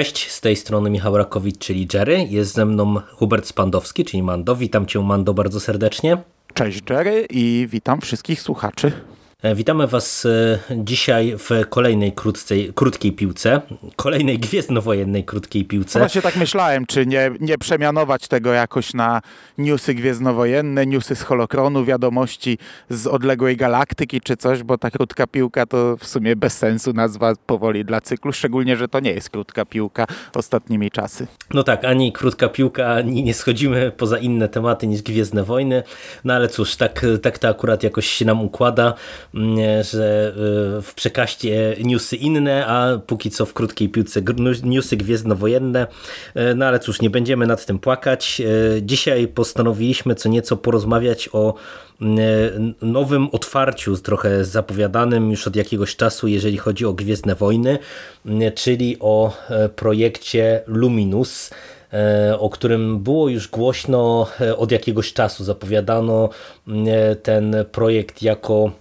Cześć, z tej strony Michał Rakowicz, czyli Jerry. Jest ze mną Hubert Spandowski, czyli Mando. Witam Cię, Mando, bardzo serdecznie. Cześć Jerry i witam wszystkich słuchaczy. E, witamy Was e, dzisiaj w kolejnej krótcej, krótkiej piłce, kolejnej gwiezdnowojennej krótkiej piłce. Właśnie tak myślałem, czy nie, nie przemianować tego jakoś na newsy gwiezdnowojenne, newsy z holokronu, wiadomości z odległej galaktyki czy coś, bo ta krótka piłka to w sumie bez sensu nazwa powoli dla cyklu, szczególnie, że to nie jest krótka piłka ostatnimi czasy. No tak, ani krótka piłka, ani nie schodzimy poza inne tematy niż Gwiezdne Wojny, no ale cóż, tak, tak to akurat jakoś się nam układa. Mm, że y, w przekaście newsy inne, a póki co w krótkiej piłce newsy gwiezdnowojenne. Y, no ale cóż, nie będziemy nad tym płakać. Y, dzisiaj postanowiliśmy co nieco porozmawiać o nowym otwarciu, trochę zapowiadanym już od jakiegoś czasu, jeżeli chodzi o Gwiezdne Wojny, czyli o projekcie Luminus o którym było już głośno od jakiegoś czasu. Zapowiadano ten projekt jako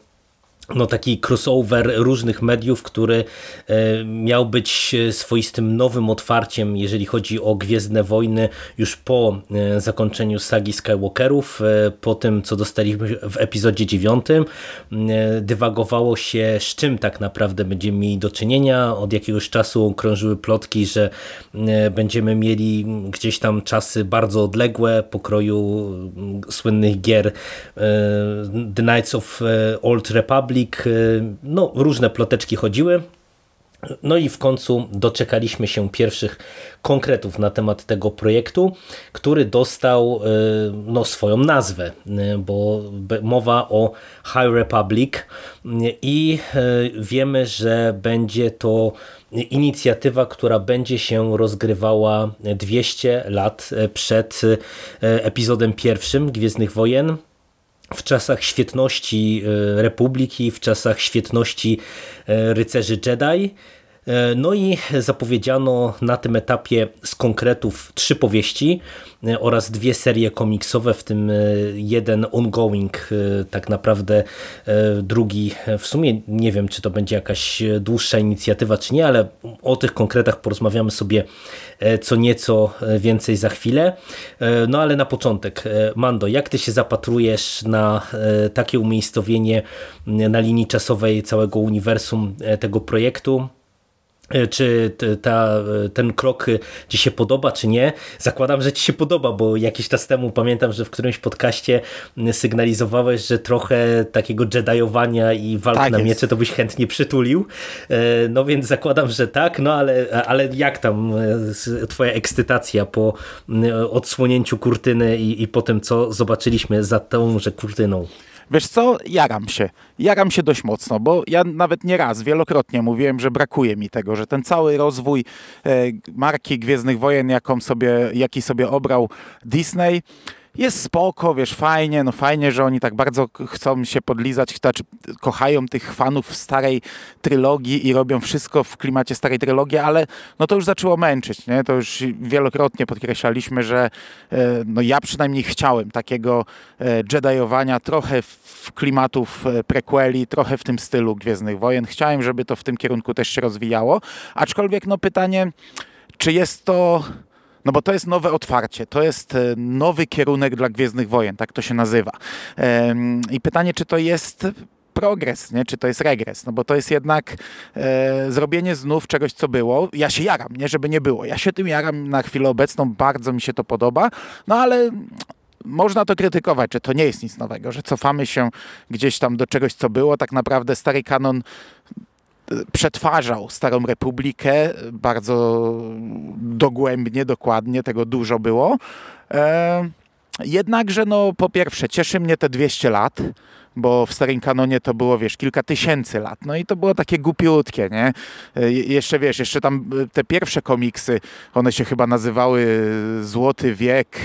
no, taki crossover różnych mediów, który e, miał być swoistym nowym otwarciem, jeżeli chodzi o Gwiezdne Wojny, już po e, zakończeniu sagi Skywalkerów, e, po tym, co dostaliśmy w epizodzie 9. Dywagowało się, z czym tak naprawdę będziemy mieli do czynienia. Od jakiegoś czasu krążyły plotki, że będziemy mieli gdzieś tam czasy bardzo odległe, pokroju słynnych gier The Knights of Old Republic, Y, no, różne ploteczki chodziły. No i w końcu doczekaliśmy się pierwszych konkretów na temat tego projektu, który dostał y, no, swoją nazwę, y, bo mowa o High Republic i wiemy, że będzie to inicjatywa, która będzie się rozgrywała 200 lat przed epizodem pierwszym Gwiezdnych Wojen, w czasach świetności e, Republiki, w czasach świetności e, rycerzy Jedi. E, no i zapowiedziano na tym etapie z konkretów trzy powieści oraz dwie serie komiksowe, w tym jeden ongoing, tak naprawdę drugi w sumie nie wiem, czy to będzie jakaś dłuższa inicjatywa, czy nie, ale o tych konkretach porozmawiamy sobie E, co nieco e, więcej za chwilę. E, no ale na początek, Mando, jak ty się zapatrujesz na takie umiejscowienie na linii czasowej całego uniwersum tego projektu? E, czy ta, ten krok ci się podoba, czy nie. Zakładam, że ci się podoba, bo jakiś czas temu pamiętam, że w którymś podcaście sygnalizowałeś, że trochę takiego jediowania i walk tak na jest. miecze to byś chętnie przytulił. E, no więc zakładam, że tak, no ale, ale jak tam e, twoja ekscytacja po odsłonięciu kurtyny i, i po tym, co zobaczyliśmy za tą, że kurtyną? Wiesz co, jaram się. Jaram się dość mocno, bo ja nawet nie raz, wielokrotnie mówiłem, że brakuje mi tego, że ten cały rozwój e, marki Gwiezdnych Wojen, jaką sobie, jaki sobie obrał Disney, jest spoko, wiesz, fajnie, no fajnie, że oni tak bardzo chcą się podlizać, znaczy kochają tych fanów starej trylogii i robią wszystko w klimacie starej trylogii, ale no to już zaczęło męczyć, nie? To już wielokrotnie podkreślaliśmy, że e, no ja przynajmniej chciałem takiego e, jediowania trochę w klimatów e, prequeli, trochę w tym stylu Gwiezdnych Wojen. Chciałem, żeby to w tym kierunku też się rozwijało, aczkolwiek no pytanie, czy jest to no bo to jest nowe otwarcie, to jest e, nowy kierunek dla Gwiezdnych Wojen, tak to się nazywa. I pytanie, czy to jest progres, nie? czy to jest regres, no bo to jest jednak e, zrobienie znów czegoś, co było. Ja się jaram, nie, żeby nie było. Ja się tym jaram na chwilę obecną, bardzo mi się to podoba, no ale można to krytykować, że to nie jest nic nowego, że cofamy się gdzieś tam do czegoś, co było. Tak naprawdę stary kanon przetwarzał Starą Republikę bardzo dogłębnie, dokładnie, tego dużo było. E, Jednakże, no po pierwsze, cieszy mnie te 200 lat, bo w starym kanonie to było, wiesz, kilka tysięcy lat. No i to było takie głupiutkie, nie? E, jeszcze, wiesz, jeszcze tam e, te pierwsze komiksy, one się chyba nazywały Złoty Wiek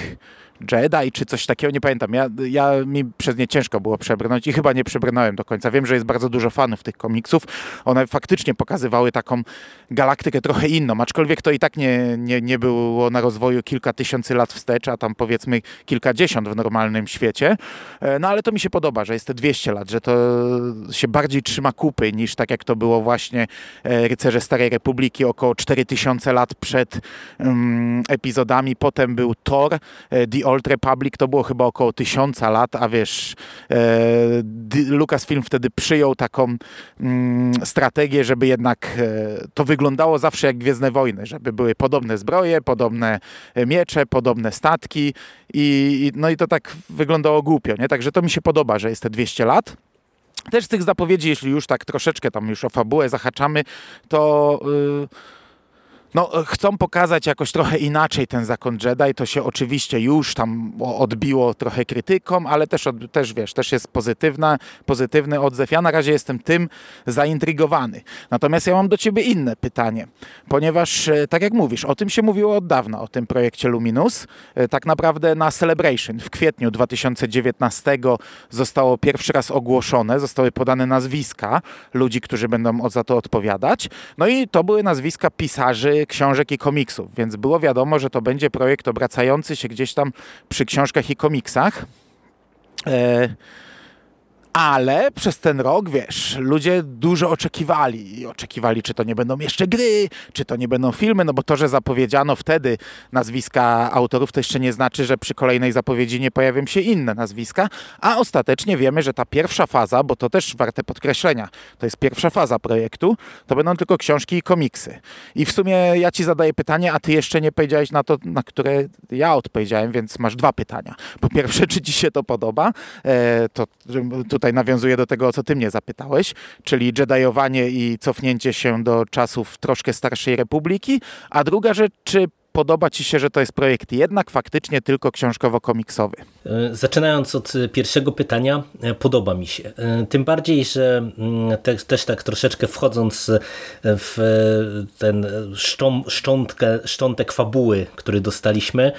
Jedi czy coś takiego, nie pamiętam. Ja, ja mi przez nie ciężko było przebrnąć i chyba nie przebrnąłem do końca. Wiem, że jest bardzo dużo fanów tych komiksów. One faktycznie pokazywały taką galaktykę trochę inną, aczkolwiek to i tak nie, nie, nie było na rozwoju kilka tysięcy lat wstecz, a tam powiedzmy kilkadziesiąt w normalnym świecie. E, no ale to mi się podoba, że jest te 200 lat, że to się bardziej trzyma kupy niż tak jak to było właśnie e, Rycerze Starej Republiki około 4000 lat przed um, epizodami. Potem był Thor, e, Old Republic to było chyba około tysiąca lat, a wiesz, e, Lucasfilm wtedy przyjął taką mm, strategię, żeby jednak e, to wyglądało zawsze jak Gwiezdne Wojny, żeby były podobne zbroje, podobne miecze, podobne statki i, no i to tak wyglądało głupio, nie? Także to mi się podoba, że jest te 200 lat. Też z tych zapowiedzi, jeśli już tak troszeczkę tam już o fabułę zahaczamy, to... Yy, no, chcą pokazać jakoś trochę inaczej ten zakon Jedi. To się oczywiście już tam odbiło trochę krytyką, ale też, też wiesz, też jest pozytywna, pozytywny odzew. Ja na razie jestem tym zaintrygowany. Natomiast ja mam do ciebie inne pytanie, ponieważ e, tak jak mówisz, o tym się mówiło od dawna, o tym projekcie Luminus. E, tak naprawdę na Celebration w kwietniu 2019 zostało pierwszy raz ogłoszone, zostały podane nazwiska ludzi, którzy będą za to odpowiadać. No i to były nazwiska pisarzy, książek i komiksów, więc było wiadomo, że to będzie projekt obracający się gdzieś tam przy książkach i komiksach. E, ale przez ten rok, wiesz, ludzie dużo oczekiwali. I oczekiwali, czy to nie będą jeszcze gry, czy to nie będą filmy, no bo to, że zapowiedziano wtedy nazwiska autorów, to jeszcze nie znaczy, że przy kolejnej zapowiedzi nie pojawią się inne nazwiska. A ostatecznie wiemy, że ta pierwsza faza, bo to też warte podkreślenia, to jest pierwsza faza projektu, to będą tylko książki i komiksy. I w sumie ja ci zadaję pytanie, a ty jeszcze nie powiedziałeś na to, na które ja odpowiedziałem, więc masz dwa pytania. Po pierwsze, czy ci się to podoba? E, to tutaj tutaj nawiązuje do tego, o co ty mnie zapytałeś, czyli Jediowanie i cofnięcie się do czasów troszkę starszej republiki, a druga rzecz, czy podoba Ci się, że to jest projekt jednak faktycznie tylko książkowo-komiksowy? E, zaczynając od pierwszego pytania, e, podoba mi się. E, tym bardziej, że mm, te, też tak troszeczkę wchodząc w ten szczątkę, szczątek fabuły, który dostaliśmy,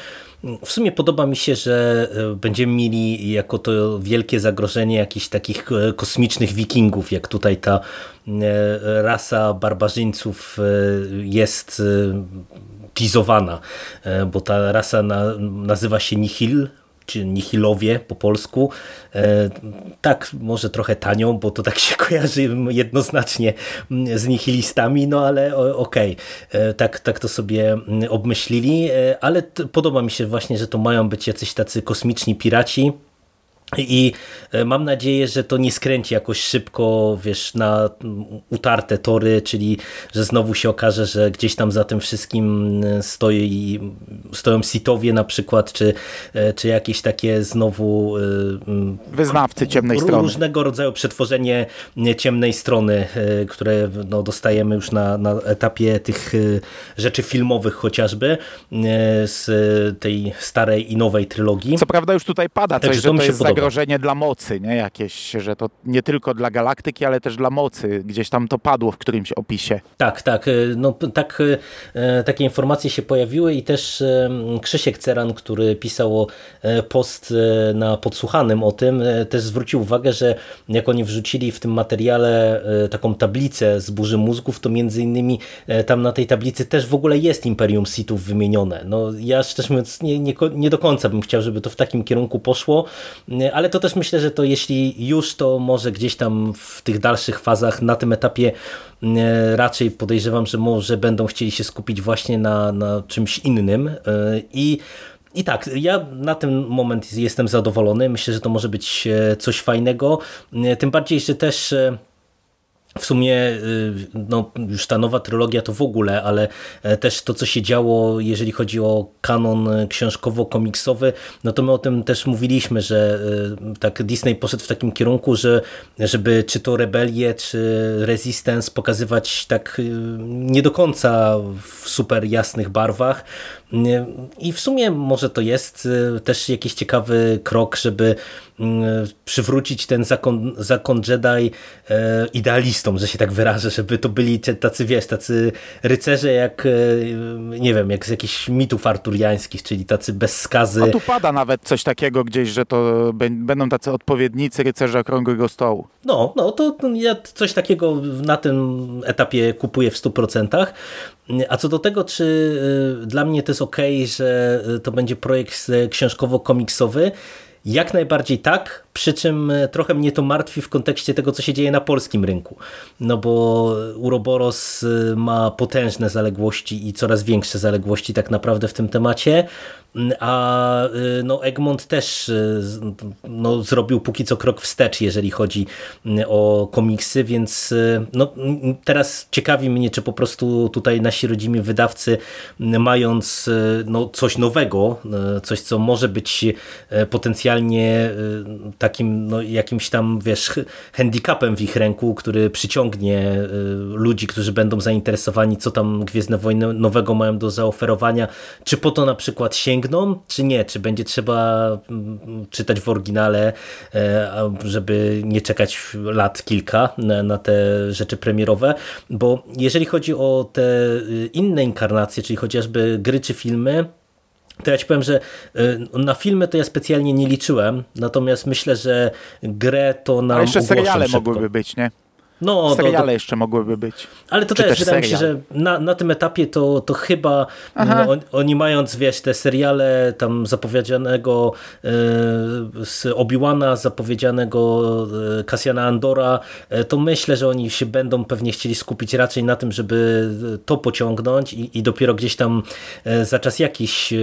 w sumie podoba mi się, że e, będziemy mieli jako to wielkie zagrożenie jakichś takich e, kosmicznych wikingów, jak tutaj ta e, rasa barbarzyńców jest teasowana, bo ta rasa nazywa się Nihil, czy nihilowie po polsku. E, tak, może trochę tanią, bo to tak się kojarzy jednoznacznie z nihilistami, no ale okej, okay. E, tak, tak to sobie obmyślili, e, ale podoba mi się właśnie, że to mają być jacyś tacy kosmiczni piraci, i e, mam nadzieję, że to nie skręci jakoś szybko, wiesz, na utarte tory, czyli że znowu się okaże, że gdzieś tam za tym wszystkim e, stoi, stoją sitowie na przykład, czy, e, czy jakieś takie znowu wyznawcy ciemnej strony. Różnego rodzaju przetworzenie ciemnej strony, które no, dostajemy już na, na etapie tych rzeczy filmowych chociażby z tej starej i nowej trylogii. Co prawda już tutaj pada coś, że to, to jest zagrożenie dla mocy, nie? Jakieś, że to nie tylko dla galaktyki, ale też dla mocy. Gdzieś tam to padło w którymś opisie. Tak, tak. E, no, tak e, takie informacje się pojawiły i też e, Krzysiek Ceran, który pisał post na podsłuchanym o tym, też zwrócił uwagę, że jak oni wrzucili w tym materiale taką tablicę z burzy mózgów, to między innymi tam na tej tablicy też w ogóle jest Imperium Sithów wymienione. No ja szczerze mówiąc nie, nie, nie do końca bym chciał, żeby to w takim kierunku poszło, ale to też myślę, że to jeśli już, to może gdzieś tam w tych dalszych fazach, na tym etapie raczej podejrzewam, że może będą chcieli się skupić właśnie na, na czymś innym e, i i tak, ja na ten moment jestem zadowolony. Myślę, że to może być e, coś fajnego. E, tym bardziej, że też w sumie y, no, już ta nowa trylogia to w ogóle, ale e, też to, co się działo, jeżeli chodzi o kanon książkowo-komiksowy, no to my o tym też mówiliśmy, że y, tak Disney poszedł w takim kierunku, że żeby czy to Rebelię, czy Resistance pokazywać tak y, nie do końca w super jasnych barwach, i w sumie może to jest y, też jakiś ciekawy krok, żeby mm, przywrócić ten zakon, zakon Jedi e, idealistom, że się tak wyrażę, żeby to byli tacy, wiesz, tacy rycerze jak, e, nie wiem, jak z jakichś mitów arturiańskich, czyli tacy bez skazy. A tu pada nawet coś takiego gdzieś, że to będą tacy odpowiednicy rycerza Okrągłego Stołu. No, no to ja coś takiego na tym etapie kupuję w 100%. A co do tego, czy y, dla mnie to jest ok, że y, to będzie projekt książkowo-komiksowy, jak najbardziej tak, przy czym trochę mnie to martwi w kontekście tego, co się dzieje na polskim rynku. No bo Uroboros ma potężne zaległości i coraz większe zaległości tak naprawdę w tym temacie, a e, no Egmont też no, zrobił póki co krok wstecz, jeżeli chodzi mm, o komiksy, więc no, teraz ciekawi mnie, czy po prostu tutaj nasi rodzimi wydawcy, mając no, coś nowego, coś, co może być potencjalnie takim no, jakimś tam, wiesz, handicapem w ich ręku, który przyciągnie y, ludzi, którzy będą zainteresowani, co tam Gwiezdne Wojny nowego mają do zaoferowania, czy po to na przykład sięgną, czy nie, czy będzie trzeba mm, czytać w oryginale, e, żeby nie czekać lat kilka na, na te rzeczy premierowe, bo jeżeli chodzi o te y, inne inkarnacje, czyli chociażby gry czy filmy, to ja ci powiem, że y, na filmy to ja specjalnie nie liczyłem, natomiast myślę, że grę to nam A jeszcze seriale szybko. mogłyby być, nie? No, seriale to, to, jeszcze mogłyby być. Ale to też, też wydaje mi się, że na, na tym etapie to, to chyba no, on, oni mając, wiesz, te seriale tam zapowiedzianego e, z Obi-Wana, zapowiedzianego e, Cassiana Andora, e, to myślę, że oni się będą pewnie chcieli skupić raczej na tym, żeby to pociągnąć i, i dopiero gdzieś tam e, za czas jakiś e,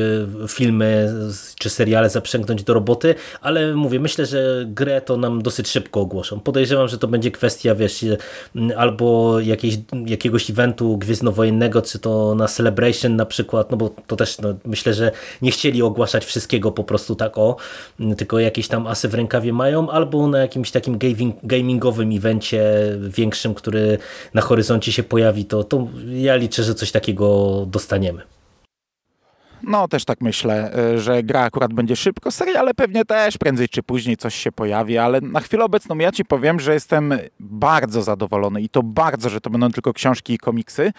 filmy czy seriale zaprzęgnąć do roboty, ale mówię, myślę, że grę to nam dosyć szybko ogłoszą. Podejrzewam, że to będzie kwestia, wiesz, albo jakieś, jakiegoś eventu gwiezdnowojennego, czy to na Celebration na przykład, no bo to też no, myślę, że nie chcieli ogłaszać wszystkiego po prostu tak o, tylko jakieś tam asy w rękawie mają, albo na jakimś takim gaming, gamingowym evencie większym, który na horyzoncie się pojawi, to, to ja liczę, że coś takiego dostaniemy. No, też tak myślę, e, że gra akurat będzie szybko, seriale pewnie też prędzej czy później coś się pojawi, ale na chwilę obecną ja ci powiem, że jestem bardzo zadowolony i to bardzo, że to będą tylko książki i komiksy.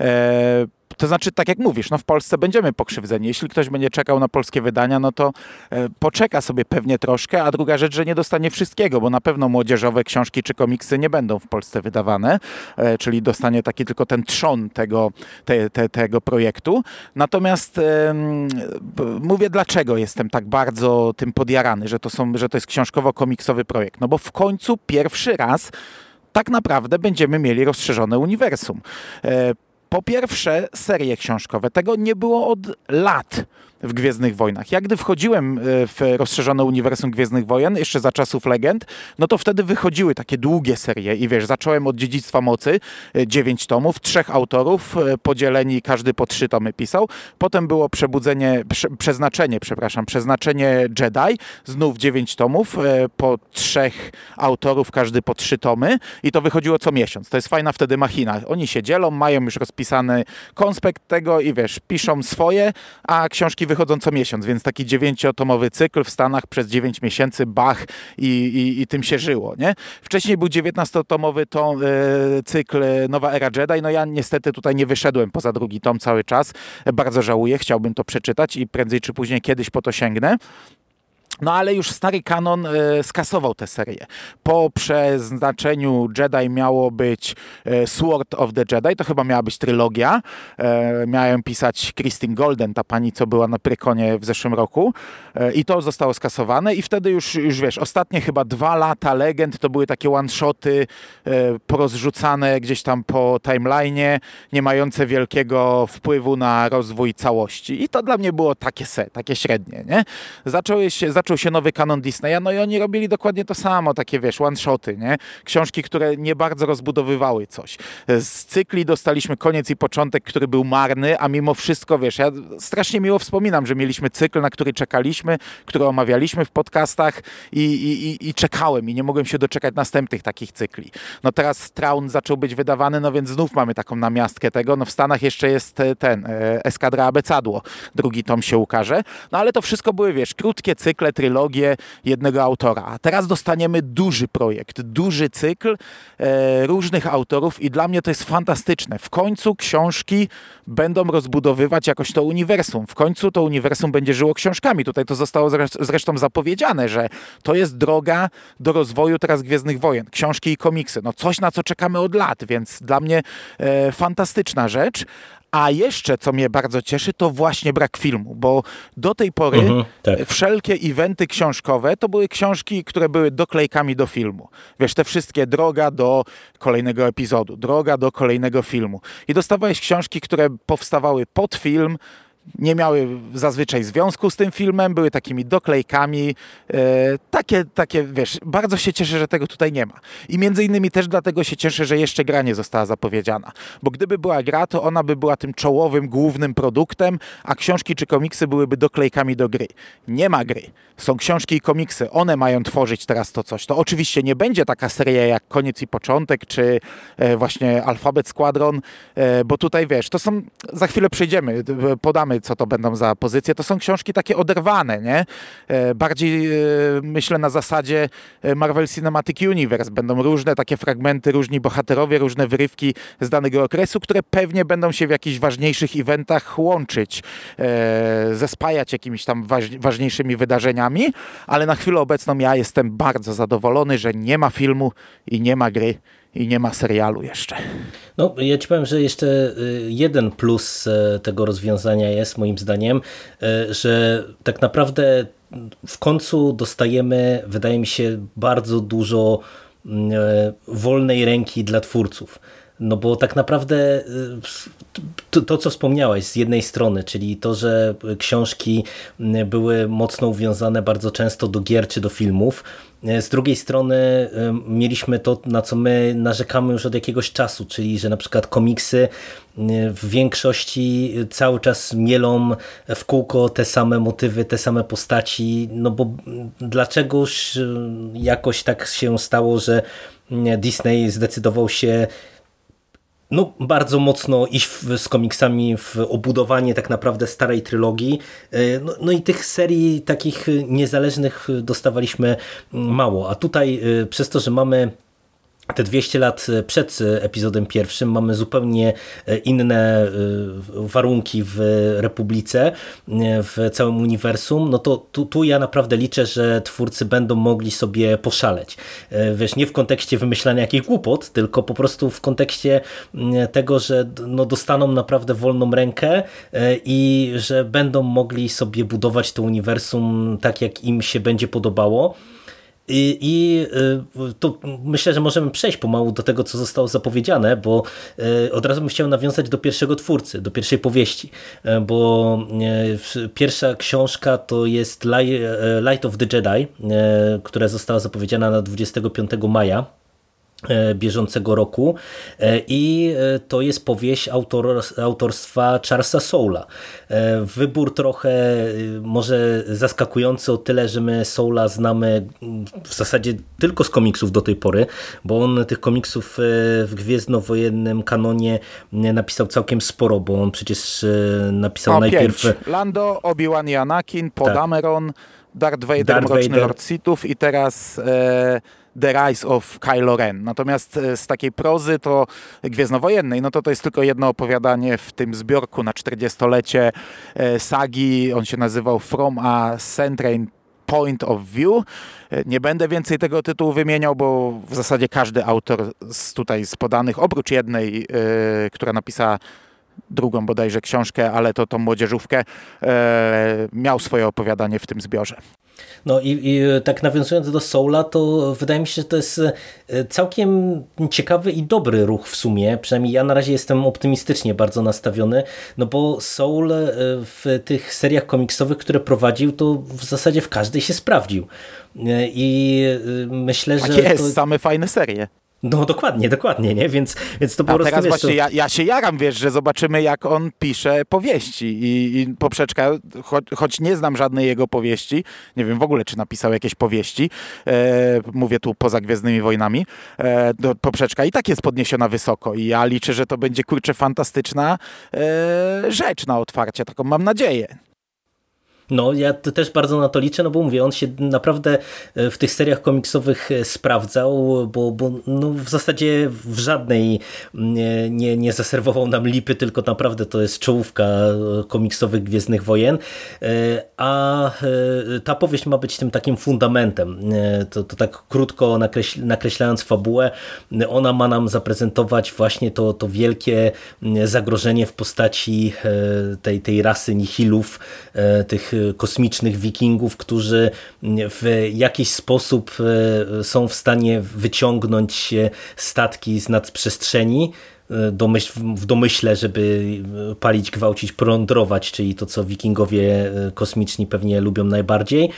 E, to znaczy, tak jak mówisz, no w Polsce będziemy pokrzywdzeni. Jeśli ktoś będzie czekał na polskie wydania, no to e, poczeka sobie pewnie troszkę, a druga rzecz, że nie dostanie wszystkiego, bo na pewno młodzieżowe książki czy komiksy nie będą w Polsce wydawane, e, czyli dostanie taki tylko ten trzon tego, te, te, tego projektu. Natomiast e, mówię, dlaczego jestem tak bardzo tym podjarany, że to, są, że to jest książkowo-komiksowy projekt. No bo w końcu pierwszy raz tak naprawdę będziemy mieli rozszerzone uniwersum. Po pierwsze, serie książkowe. Tego nie było od lat w Gwiezdnych Wojnach. Jak gdy wchodziłem e, w rozszerzone uniwersum Gwiezdnych Wojen, jeszcze za czasów legend, no to wtedy wychodziły takie długie serie i wiesz, zacząłem od Dziedzictwa Mocy, e, dziewięć tomów, trzech autorów, e, podzieleni, każdy po trzy tomy pisał. Potem było Przebudzenie, prze, Przeznaczenie, przepraszam, Przeznaczenie Jedi, znów dziewięć tomów, po trzech autorów, każdy po trzy tomy i to wychodziło co miesiąc. To jest fajna wtedy machina. Oni się dzielą, mają już rozpisany konspekt tego i wiesz, piszą swoje, a książki wychodzą co miesiąc, więc taki dziewięciotomowy cykl w Stanach przez dziewięć miesięcy, bach i, i, i tym się żyło, nie? Wcześniej był dziewiętnastotomowy tom, e, cykl Nowa Era Jedi, no ja niestety tutaj nie wyszedłem poza drugi tom cały czas, bardzo żałuję, chciałbym to przeczytać i prędzej czy później kiedyś po to sięgnę. No ale już stary kanon e, skasował tę serię. Po przeznaczeniu Jedi miało być e, Sword of the Jedi, to chyba miała być trylogia. E, miałem pisać Christine Golden, ta pani, co była na Prykonie w zeszłym roku. E, I to zostało skasowane i wtedy już, już wiesz, ostatnie chyba dwa lata legend to były takie one-shoty e, porozrzucane gdzieś tam po timeline'ie, nie mające wielkiego wpływu na rozwój całości. I to dla mnie było takie se, takie średnie, nie? Zaczęły się, zaczął się nowy kanon Disneya, no i oni robili dokładnie to samo, takie wiesz, one-shoty, nie? Książki, które nie bardzo rozbudowywały coś. Z cykli dostaliśmy koniec i początek, który był marny, a mimo wszystko, wiesz, ja strasznie miło wspominam, że mieliśmy cykl, na który czekaliśmy, który omawialiśmy w podcastach i, i, i czekałem i nie mogłem się doczekać następnych takich cykli. No teraz Traun zaczął być wydawany, no więc znów mamy taką namiastkę tego. No w Stanach jeszcze jest e, ten e, Eskadra Abecadło. Drugi tom się ukaże. No ale to wszystko były, wiesz, krótkie cykle, trylogie jednego autora. A teraz dostaniemy duży projekt, duży cykl e, różnych autorów i dla mnie to jest fantastyczne. W końcu książki będą rozbudowywać jakoś to uniwersum. W końcu to uniwersum będzie żyło książkami. Tutaj to zostało zresztą zapowiedziane, że to jest droga do rozwoju teraz Gwiezdnych Wojen. Książki i komiksy. No coś, na co czekamy od lat, więc dla mnie e, fantastyczna rzecz. A jeszcze, co mnie bardzo cieszy, to właśnie brak filmu, bo do tej pory mhm, tak. wszelkie eventy książkowe to były książki, które były doklejkami do filmu. Wiesz, te wszystkie droga do kolejnego epizodu, droga do kolejnego filmu. I dostawałeś książki, które powstawały pod film, nie miały zazwyczaj związku z tym filmem, były takimi doklejkami. E, takie, takie, wiesz, bardzo się cieszę, że tego tutaj nie ma. I między innymi też dlatego się cieszę, że jeszcze gra nie została zapowiedziana. Bo gdyby była gra, to ona by była tym czołowym, głównym produktem, a książki czy komiksy byłyby doklejkami do gry. Nie ma gry. Są książki i komiksy. One mają tworzyć teraz to coś. To oczywiście nie będzie taka seria jak Koniec i Początek, czy e, właśnie Alfabet Squadron, e, bo tutaj, wiesz, to są, za chwilę przejdziemy, podamy co to będą za pozycje. To są książki takie oderwane, nie? E, bardziej e, myślę na zasadzie e, Marvel Cinematic Universe. Będą różne takie fragmenty, różni bohaterowie, różne wyrywki z danego okresu, które pewnie będą się w jakichś ważniejszych eventach łączyć, zespajać jakimiś tam ważniejszymi wydarzeniami, ale na chwilę obecną ja jestem bardzo zadowolony, że nie ma filmu i nie ma gry i nie ma serialu jeszcze. No, ja ci powiem, że jeszcze y, jeden plus e, tego rozwiązania jest moim zdaniem, e, że tak naprawdę w końcu dostajemy, wydaje mi się, bardzo dużo mm, e, wolnej ręki dla twórców. No bo tak naprawdę to, to, co wspomniałeś z jednej strony, czyli to, że książki były mocno uwiązane bardzo często do gier czy do filmów, E, z drugiej strony mieliśmy to, na co my narzekamy już od jakiegoś czasu, czyli że na przykład komiksy w większości cały czas mielą w kółko te same motywy, te same postaci, no bo dlaczegoż jakoś tak się stało, że Disney zdecydował się no, bardzo mocno iść w, z komiksami w obudowanie tak naprawdę starej trylogii. E, no, no, i tych serii takich niezależnych dostawaliśmy mało. A tutaj e, przez to, że mamy te 200 lat przed epizodem pierwszym mamy zupełnie e, inne e, warunki w Republice, e, w całym uniwersum, no to tu, tu, ja naprawdę liczę, że twórcy będą mogli sobie poszaleć. Wiesz, nie w kontekście wymyślania jakichś głupot, tylko po prostu w kontekście tego, że no, dostaną naprawdę wolną rękę i że będą mogli sobie budować to uniwersum tak, jak im się będzie podobało. I, I y, to myślę, że możemy przejść pomału do tego, co zostało zapowiedziane, bo y, od razu bym chciał nawiązać do pierwszego twórcy, do pierwszej powieści, y, bo pierwsza książka to jest Light of the Jedi, która została zapowiedziana na 25 maja. E, bieżącego roku e, i e, to jest powieść autor, autorstwa Charlesa Soula. Wybór trochę może zaskakujący o tyle, że my Soula znamy w zasadzie tylko z komiksów do tej pory, bo on tych komiksów w Gwiezdnowojennym kanonie napisał całkiem sporo, bo on przecież napisał o, najpierw... Pięć. Lando, Obi-Wan i Anakin, Podameron, tak. Darth Vader, Darth Vader. Lord Sithów i teraz... E The Rise of Kylo Ren. Natomiast e, z takiej prozy to Gwiezdnowojennej, no to to jest tylko jedno opowiadanie w tym zbiorku na 40-lecie e, sagi. On się nazywał From a Centrain Point of View. E, nie będę więcej tego tytułu wymieniał, bo w zasadzie każdy autor z tutaj z podanych, oprócz jednej, yy, która napisała drugą bodajże książkę, ale to tą młodzieżówkę, yy, miał swoje opowiadanie w tym zbiorze. No i, i, tak nawiązując do Soula, to wydaje mi się, że to jest e, całkiem ciekawy i dobry ruch w sumie. Przynajmniej ja na razie jestem optymistycznie bardzo nastawiony, no bo Soul e, w tych seriach komiksowych, które prowadził, to w zasadzie w każdej się sprawdził. E, I myślę, tak że. jest, to... same fajne serie. No dokładnie, dokładnie, nie? Więc, więc to po A prostu... teraz właśnie to... ja, ja się jaram, wiesz, że zobaczymy jak on pisze powieści i, i Poprzeczka, cho, choć nie znam żadnej jego powieści, nie wiem w ogóle czy napisał jakieś powieści, e, mówię tu poza Gwiezdnymi Wojnami, e, do Poprzeczka i tak jest podniesiona wysoko i ja liczę, że to będzie kurczę fantastyczna e, rzecz na otwarcie, taką mam nadzieję. No, ja też bardzo na to liczę, no bo mówię, on się naprawdę e, w tych seriach komiksowych e, sprawdzał, bo, bo no w zasadzie w żadnej nie, nie, nie zaserwował nam lipy, tylko naprawdę to jest czołówka e, komiksowych Gwiezdnych Wojen, a ta powieść ma być tym takim fundamentem. To, to tak krótko nakreśl, nakreślając fabułę, ona ma nam zaprezentować właśnie to, to wielkie zagrożenie w postaci tej, tej rasy nihilów, tych kosmicznych wikingów, którzy w jakiś sposób e, są w stanie wyciągnąć statki z nadprzestrzeni domyśl, w domyśle, żeby palić, gwałcić, prądrować, czyli to, co wikingowie e, kosmiczni pewnie lubią najbardziej.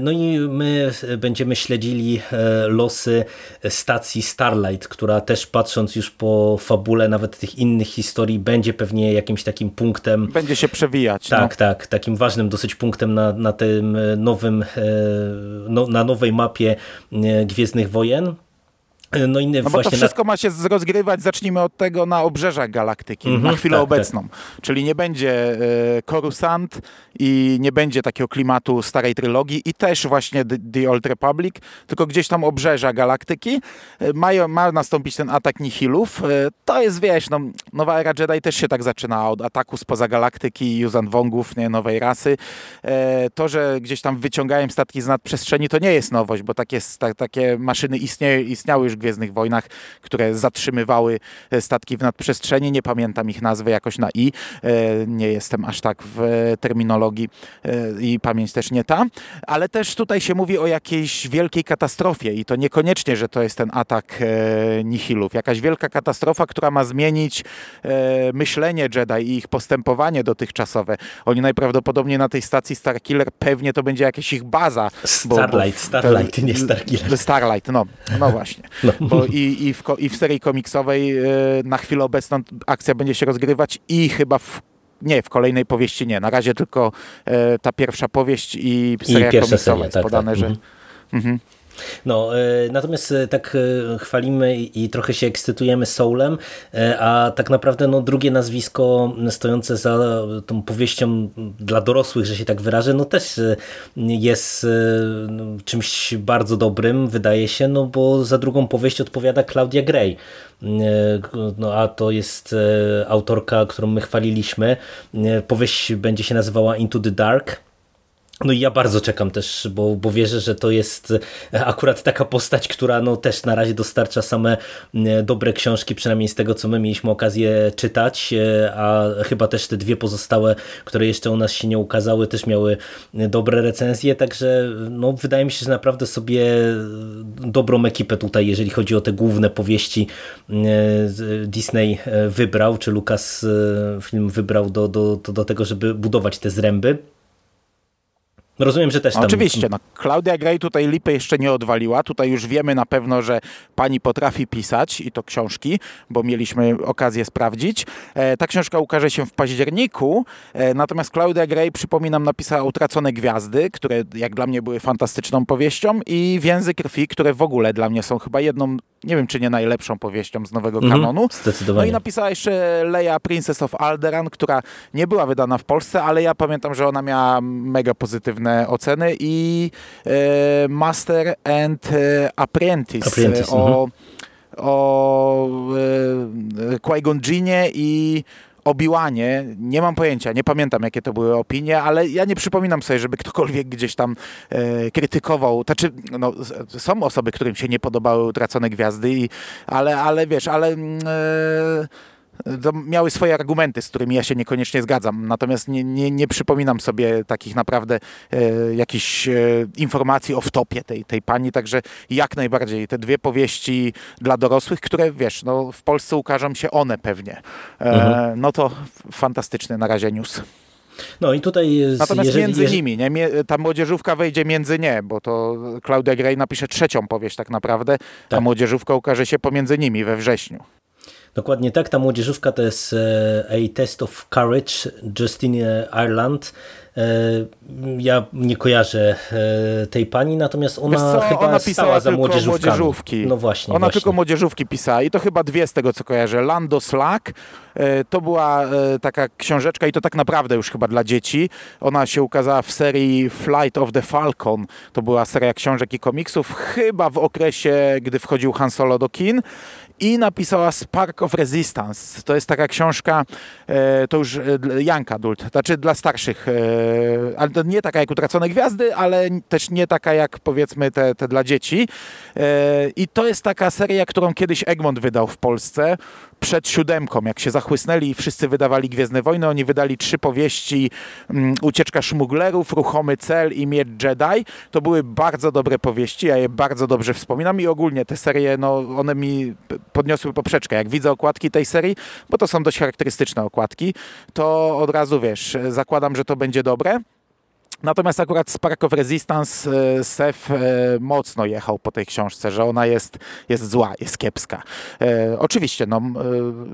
No i my będziemy śledzili losy stacji Starlight, która też patrząc już po fabule nawet tych innych historii, będzie pewnie jakimś takim punktem. Będzie się przewijać. Tak, no. tak, takim ważnym dosyć punktem na, na tym nowym, no, na nowej mapie Gwiezdnych Wojen. No, inny no bo to wszystko na... ma się rozgrywać, zacznijmy od tego, na obrzeżach galaktyki, mm -hmm, na chwilę tak, obecną. Tak. Czyli nie będzie e, Coruscant i nie będzie takiego klimatu starej trylogii i też właśnie The, The Old Republic, tylko gdzieś tam obrzeża galaktyki. E, ma, ma nastąpić ten atak nihilów. E, to jest, wiesz, no, nowa era Jedi też się tak zaczyna od ataku spoza galaktyki Yuzan Wongów, nie, nowej rasy. E, to, że gdzieś tam wyciągają statki z nadprzestrzeni, to nie jest nowość, bo takie, ta, takie maszyny istnieją, istniały już w Gwiezdnych Wojnach, które zatrzymywały e, statki w nadprzestrzeni. Nie pamiętam ich nazwy jakoś na i. E, nie jestem aż tak w terminologii e, i pamięć też nie ta. Ale też tutaj się mówi o jakiejś wielkiej katastrofie i to niekoniecznie, że to jest ten atak nihilów. Jakaś wielka katastrofa, która ma zmienić myślenie Jedi i ich postępowanie dotychczasowe. Oni najprawdopodobniej na tej stacji Starkiller pewnie to będzie jakaś ich baza. Starlight, bo, bo Starlight, nie Starkiller. Starlight, no, no właśnie. No. Bo i, i, w, i w serii komiksowej e, na chwilę obecną akcja będzie się rozgrywać i chyba w nie, w kolejnej powieści nie. Na razie tylko e, ta pierwsza powieść i seria I komiksowa seria, jest tak, podane, tak. że... Mhm. Mhm. No, e, natomiast e, tak e, chwalimy i trochę się ekscytujemy Soulem, a tak naprawdę no, drugie nazwisko stojące za tą powieścią dla dorosłych, że się tak wyrażę, no też jest no, czymś bardzo dobrym, wydaje się, no bo za drugą powieść odpowiada Claudia Gray. No, a to jest autorka, którą my chwaliliśmy. Powieść będzie się nazywała Into the Dark no i ja bardzo czekam też, bo, bo wierzę, że to jest akurat taka postać, która no też na razie dostarcza same dobre książki, przynajmniej z tego, co my mieliśmy okazję czytać, e, a chyba też te dwie pozostałe, które jeszcze u nas się nie ukazały, też miały dobre recenzje, także no wydaje mi się, że naprawdę sobie dobrą ekipę tutaj, jeżeli chodzi o te główne powieści e, Disney e, wybrał, czy Lucas film wybrał do, do, do tego, żeby budować te zręby. Rozumiem, że też tam... Oczywiście, no, Claudia Gray tutaj lipy jeszcze nie odwaliła. Tutaj już wiemy na pewno, że pani potrafi pisać i to książki, bo mieliśmy okazję sprawdzić. E, ta książka ukaże się w październiku, e, natomiast Claudia Gray, przypominam, napisała Utracone Gwiazdy, które jak dla mnie były fantastyczną powieścią i Więzy Krwi, które w ogóle dla mnie są chyba jedną, nie wiem czy nie najlepszą powieścią z nowego mhm, kanonu. Zdecydowanie. No i napisała jeszcze Leia Princess of Alderan, która nie była wydana w Polsce, ale ja pamiętam, że ona miała mega pozytywne oceny i e, Master and e, Apprentice, Apprentice o, mhm. o e, Qui-Gon i Obiłanie, nie mam pojęcia, nie pamiętam jakie to były opinie, ale ja nie przypominam sobie, żeby ktokolwiek gdzieś tam e, krytykował. Znaczy, no, są osoby, którym się nie podobały utracone gwiazdy, i, ale, ale wiesz, ale mm, e, miały swoje argumenty, z którymi ja się niekoniecznie zgadzam. Natomiast nie, nie, nie przypominam sobie takich naprawdę e, jakichś e, informacji o wtopie tej, tej pani, także jak najbardziej te dwie powieści dla dorosłych, które wiesz, no, w Polsce ukażą się one pewnie. E, mhm. No to fantastyczny na razie news. No i tutaj Natomiast jeżeli, między jeżeli... nimi, nie? ta młodzieżówka wejdzie między nie, bo to Claudia Gray napisze trzecią powieść tak naprawdę, tak. a młodzieżówka ukaże się pomiędzy nimi we wrześniu. Dokładnie tak, ta młodzieżówka to jest e, A Test of Courage Justine Ireland. E, ja nie kojarzę e, tej pani, natomiast ona co, chyba ona pisała za młodzieżówki. No właśnie. Ona właśnie. tylko młodzieżówki pisała i to chyba dwie z tego co kojarzę. Lando Slack to była taka książeczka i to tak naprawdę już chyba dla dzieci. Ona się ukazała w serii Flight of the Falcon. To była seria książek i komiksów chyba w okresie, gdy wchodził Han Solo do kin i napisała Spark of Resistance. To jest taka książka, e, to już e, young adult, znaczy dla starszych, e, ale to nie taka jak Utracone Gwiazdy, ale też nie taka jak powiedzmy te, te dla dzieci. I to jest taka seria, którą kiedyś Egmont wydał w Polsce przed siódemką, jak się zachłysnęli i wszyscy wydawali Gwiezdne Wojny, oni wydali trzy powieści um, Ucieczka szmuglerów, Ruchomy cel i Miecz Jedi. To były bardzo dobre powieści, ja je bardzo dobrze wspominam i ogólnie te serie, no one mi podniosły poprzeczkę. Jak widzę okładki tej serii, bo to są dość charakterystyczne okładki, to od razu wiesz, zakładam, że to będzie dobre. Natomiast akurat Spark of Resistance e, Sef e, mocno jechał po tej książce, że ona jest, jest zła, jest kiepska. E, oczywiście, no,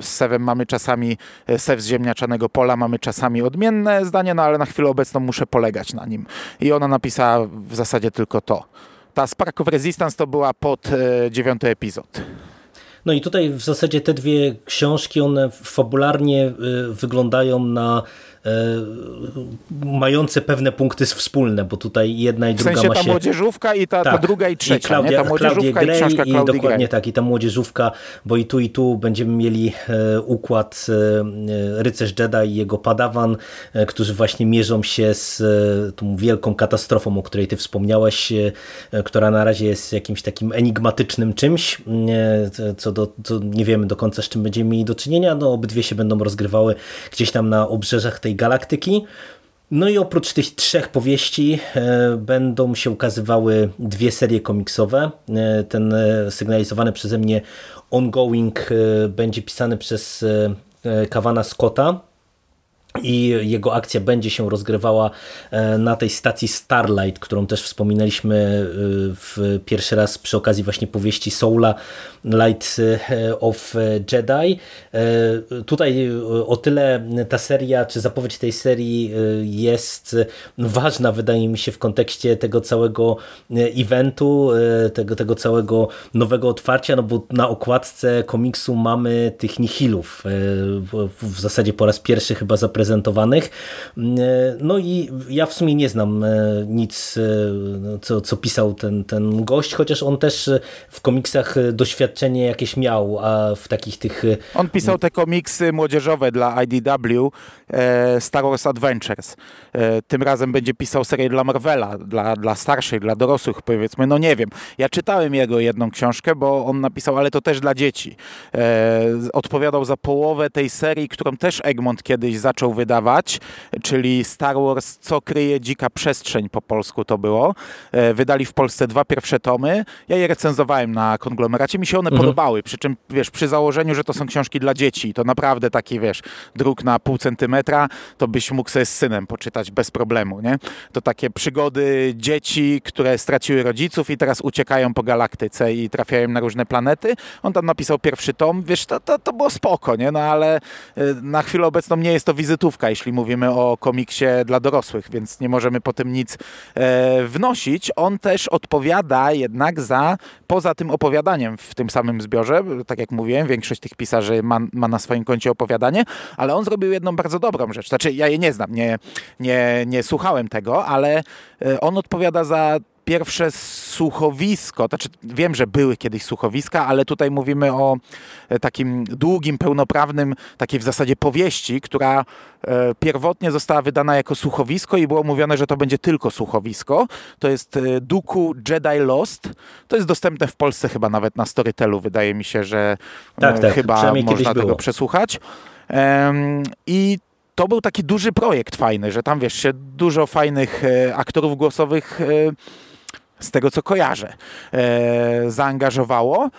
z Sefem mamy czasami, Sef z ziemniaczanego pola mamy czasami odmienne zdanie, no ale na chwilę obecną muszę polegać na nim. I ona napisała w zasadzie tylko to. Ta Spark of Resistance to była pod dziewiąty epizod. No i tutaj w zasadzie te dwie książki, one fabularnie wyglądają na mające pewne punkty wspólne, bo tutaj jedna i w druga sensie ma się... ta młodzieżówka i ta, tak, ta druga i trzecia, i Klaudia, nie? Ta młodzieżówka Grey, i książka i dokładnie Grey. tak, i ta młodzieżówka, bo i tu i tu będziemy mieli e, układ e, rycerz Jedi i jego padawan, którzy właśnie mierzą się z tą wielką katastrofą, o której ty wspomniałeś, która na razie jest jakimś takim enigmatycznym czymś, co, do, co nie wiemy do końca z czym będziemy mieli do czynienia, no obydwie się będą rozgrywały gdzieś tam na obrzeżach tej galaktyki. No i oprócz tych trzech powieści e, będą się ukazywały dwie serie komiksowe. E, ten e, sygnalizowany przeze mnie ongoing będzie pisany przez Kawana Scotta i jego akcja będzie się rozgrywała e, na tej stacji Starlight, którą też wspominaliśmy e, w pierwszy raz przy okazji właśnie powieści Soula Light e, of Jedi. Tutaj o tyle ta seria, czy zapowiedź tej serii jest ważna, wydaje mi się, w kontekście tego całego eventu, tego, tego całego nowego otwarcia, no bo na okładce komiksu mamy tych nihilów. W zasadzie po raz pierwszy chyba zaprezentowanych zaprezentowanych. No i ja w sumie nie znam e, nic, e, co, co pisał ten, ten gość, chociaż on też w komiksach doświadczenie jakieś miał, a w takich tych... E, on pisał te komiksy młodzieżowe dla IDW, Star Wars Adventures. Tym razem będzie pisał serię dla Marvela, dla, dla starszych, dla dorosłych powiedzmy. No nie wiem. Ja czytałem jego jedną książkę, bo on napisał, ale to też dla dzieci. Odpowiadał za połowę tej serii, którą też Egmont kiedyś zaczął wydawać, czyli Star Wars Co kryje dzika przestrzeń po polsku to było. E, wydali w Polsce dwa pierwsze tomy. Ja je recenzowałem na konglomeracie. Mi się one mhm. podobały, przy czym wiesz, przy założeniu, że to są książki dla dzieci, to naprawdę taki wiesz, druk na pół centymetra, to byś mógł sobie z synem poczytać bez problemu, nie? To takie przygody dzieci, które straciły rodziców i teraz uciekają po galaktyce i trafiają na różne planety. On tam napisał pierwszy tom, wiesz, to, to, to było spoko, nie? No ale e, na chwilę obecną nie jest to wizyta jeśli mówimy o komiksie dla dorosłych, więc nie możemy po tym nic e, wnosić. On też odpowiada jednak za, poza tym opowiadaniem w tym samym zbiorze, tak jak mówiłem, większość tych pisarzy ma, ma na swoim koncie opowiadanie, ale on zrobił jedną bardzo dobrą rzecz. Znaczy, ja je nie znam, nie, nie, nie słuchałem tego, ale e, on odpowiada za pierwsze słuchowisko, znaczy wiem, że były kiedyś słuchowiska, ale tutaj mówimy o e, takim długim, pełnoprawnym, takiej w zasadzie powieści, która e, pierwotnie została wydana jako słuchowisko i było mówione, że to będzie tylko słuchowisko. To jest e, Duku Jedi Lost. To jest dostępne w Polsce chyba nawet na Storytelu. Wydaje mi się, że tak, tak. chyba można tego przesłuchać. I to był taki duży projekt fajny, że tam wiesz, się dużo fajnych aktorów głosowych z tego co kojarzę, e, zaangażowało.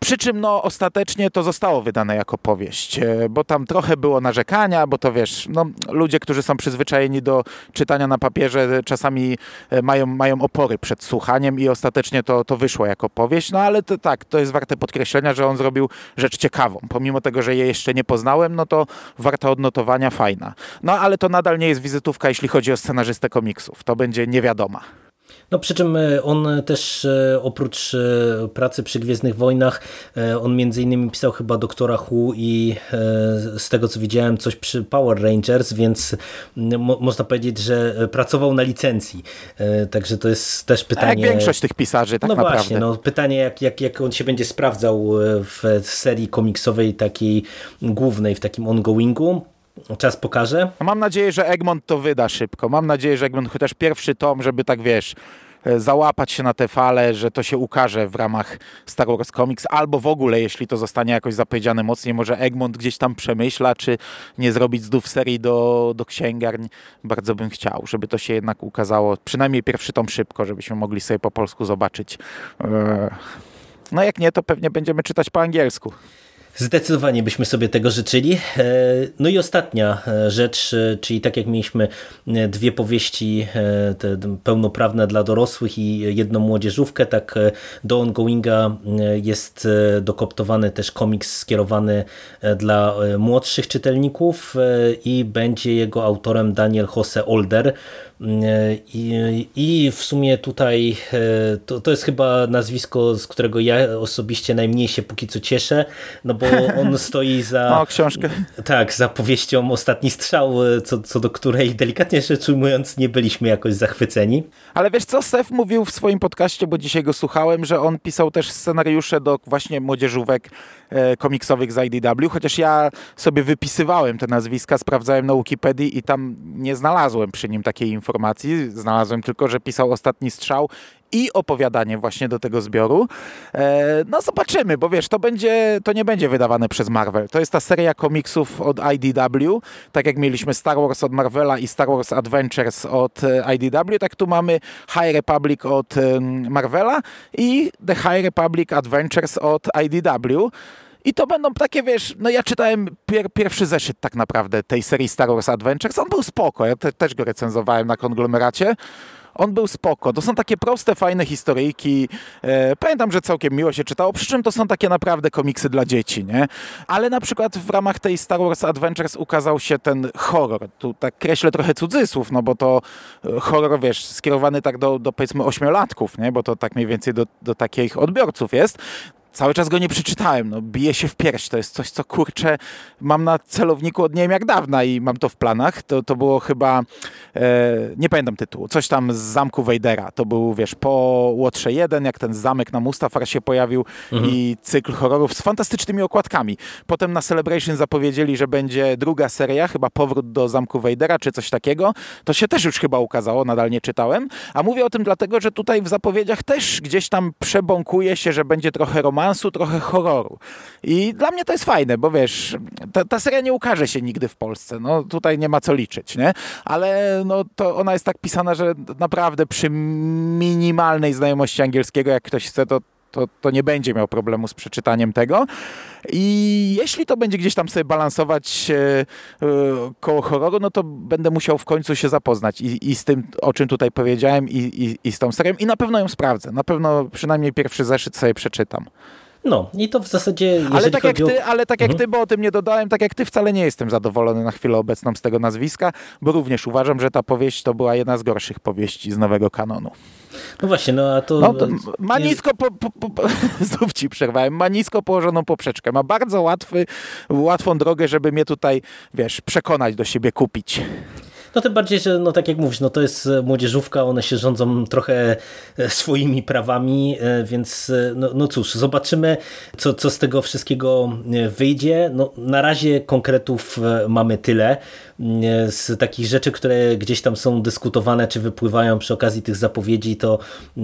Przy czym no, ostatecznie to zostało wydane jako powieść, e, bo tam trochę było narzekania, bo to wiesz, no, ludzie, którzy są przyzwyczajeni do czytania na papierze, czasami e, mają, mają opory przed słuchaniem i ostatecznie to, to wyszło jako powieść. No ale to tak, to jest warte podkreślenia, że on zrobił rzecz ciekawą. Pomimo tego, że jej jeszcze nie poznałem, no to warta odnotowania, fajna. No ale to nadal nie jest wizytówka, jeśli chodzi o scenarzystę komiksów. To będzie niewiadoma. No przy czym e, on też e, oprócz e, pracy przy Gwiezdnych Wojnach, on między innymi pisał chyba Doktora Who i z tego co widziałem coś przy Power Rangers, więc mo można powiedzieć, że pracował na licencji. Także to jest też pytanie... jak większość tych pisarzy tak no naprawdę. Właśnie, no pytanie jak, jak, jak on się będzie sprawdzał w serii komiksowej takiej głównej, w takim ongoingu. Czas pokaże. No mam nadzieję, że Egmont to wyda szybko. Mam nadzieję, że Egmont chociaż pierwszy tom, żeby tak wiesz, e, załapać się na te fale, że to się ukaże w ramach Star Wars Comics, albo w ogóle, jeśli to zostanie jakoś zapowiedziane mocniej, może Egmont gdzieś tam przemyśla, czy nie zrobić znów serii do, do księgarni. Bardzo bym chciał, żeby to się jednak ukazało, przynajmniej pierwszy tom szybko, żebyśmy mogli sobie po polsku zobaczyć. E, no jak nie, to pewnie będziemy czytać po angielsku. Zdecydowanie byśmy sobie tego życzyli. E, no i ostatnia e, rzecz, e, czyli tak jak mieliśmy dwie powieści pełnoprawne dla dorosłych i jedną młodzieżówkę, tak do ongoinga jest dokoptowany też komiks skierowany dla młodszych czytelników i będzie jego autorem Daniel Jose Older. I, I, w sumie tutaj to, to jest chyba nazwisko, z którego ja osobiście najmniej się póki co cieszę, no bo on stoi za... O, książkę. Tak, za powieścią Ostatni Strzał, co, co do której delikatnie rzecz ujmując nie byliśmy jakoś zachwyceni. Ale wiesz co, Sef mówił w swoim podcaście, bo dzisiaj go słuchałem, że on pisał też scenariusze do właśnie młodzieżówek e, komiksowych z IDW, chociaż ja sobie wypisywałem te nazwiska, sprawdzałem na Wikipedii i tam nie znalazłem przy nim takiej informacji. Znalazłem tylko, że pisał Ostatni Strzał i opowiadanie właśnie do tego zbioru. E, no zobaczymy, bo wiesz, to będzie, to nie będzie wydawane przez Marvel. To jest ta seria komiksów od IDW, tak jak mieliśmy Star Wars od Marvela i Star Wars Adventures od e, IDW, tak tu mamy High Republic od Marvela i The High Republic Adventures od IDW. I to będą takie, wiesz, no ja czytałem pier pierwszy zeszyt tak naprawdę tej serii Star Wars Adventures. On był spoko, ja te też go recenzowałem na konglomeracie. On był spoko. To są takie proste, fajne historyjki. E, pamiętam, że całkiem miło się czytało, przy czym to są takie naprawdę komiksy dla dzieci, nie? Ale na przykład w ramach tej Star Wars Adventures ukazał się ten horror. Tu tak kreślę trochę cudzysłów, no bo to e, horror, wiesz, skierowany tak do, do powiedzmy ośmiolatków, nie? Bo to tak mniej więcej do, do takich odbiorców jest. Cały czas go nie przeczytałem, no bije się w pierś, to jest coś, co kurczę mam na celowniku od nie wiem jak dawna i mam to w planach. To, to było chyba, e, nie pamiętam tytułu, coś tam z Zamku Wejdera. To był, wiesz, po Łotrze 1, jak ten zamek na Mustafar się pojawił mhm. i cykl horrorów z fantastycznymi okładkami. Potem na Celebration zapowiedzieli, że będzie druga seria, chyba Powrót do Zamku Wejdera, czy coś takiego. To się też już chyba ukazało, nadal nie czytałem. A mówię o tym dlatego, że tutaj w zapowiedziach też gdzieś tam przebąkuje się, że będzie trochę romantycznie romansu, trochę horroru. I dla mnie to jest fajne, bo wiesz, ta, ta, seria nie ukaże się nigdy w Polsce. No tutaj nie ma co liczyć, nie? Ale no to ona jest tak pisana, że naprawdę przy minimalnej znajomości angielskiego, jak ktoś chce, to to, to nie będzie miał problemu z przeczytaniem tego. I jeśli to będzie gdzieś tam sobie balansować e, koło horroru, no to będę musiał w końcu się zapoznać i, i z tym, o czym tutaj powiedziałem, i, i, i z tą serią. I na pewno ją sprawdzę. Na pewno przynajmniej pierwszy zeszyt sobie przeczytam. No i to w zasadzie. Ale tak, jak ty, ale tak jak mhm. ty, bo o tym nie dodałem, tak jak ty wcale nie jestem zadowolony na chwilę obecną z tego nazwiska, bo również uważam, że ta powieść to była jedna z gorszych powieści z nowego kanonu. No właśnie, no a to... No, to ma nisko, po, po, po, znów ci przerwałem, ma nisko położoną poprzeczkę, ma bardzo łatwy, łatwą drogę, żeby mnie tutaj, wiesz, przekonać do siebie, kupić. No tym bardziej, że no tak jak mówisz, no to jest młodzieżówka, one się rządzą trochę swoimi prawami, więc no, no cóż, zobaczymy, co, co z tego wszystkiego wyjdzie. No, na razie konkretów mamy tyle z takich rzeczy, które gdzieś tam są dyskutowane, czy wypływają przy okazji tych zapowiedzi, to e,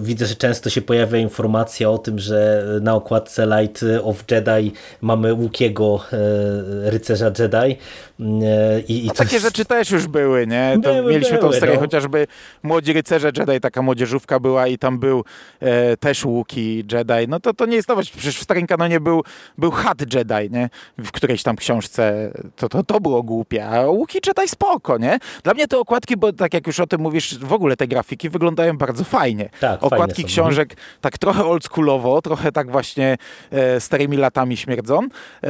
widzę, że często się pojawia informacja o tym, że na okładce Light of Jedi mamy Łukiego, e, rycerza Jedi. E, I, i takie jest... rzeczy też już były, nie? To były, mieliśmy były, tą serię, no. chociażby Młodzi Rycerze Jedi, taka młodzieżówka była i tam był e, też Łuki Jedi. No to, to nie jest nowość, przecież w starym kanonie był, był Hat Jedi, nie? W którejś tam książce to, to, to było głupie a łuki czytaj spoko, nie? Dla mnie te okładki, bo tak jak już o tym mówisz, w ogóle te grafiki wyglądają bardzo fajnie. Tak, okładki fajne książek tak trochę oldschoolowo, trochę tak właśnie e, starymi latami śmierdzą. E,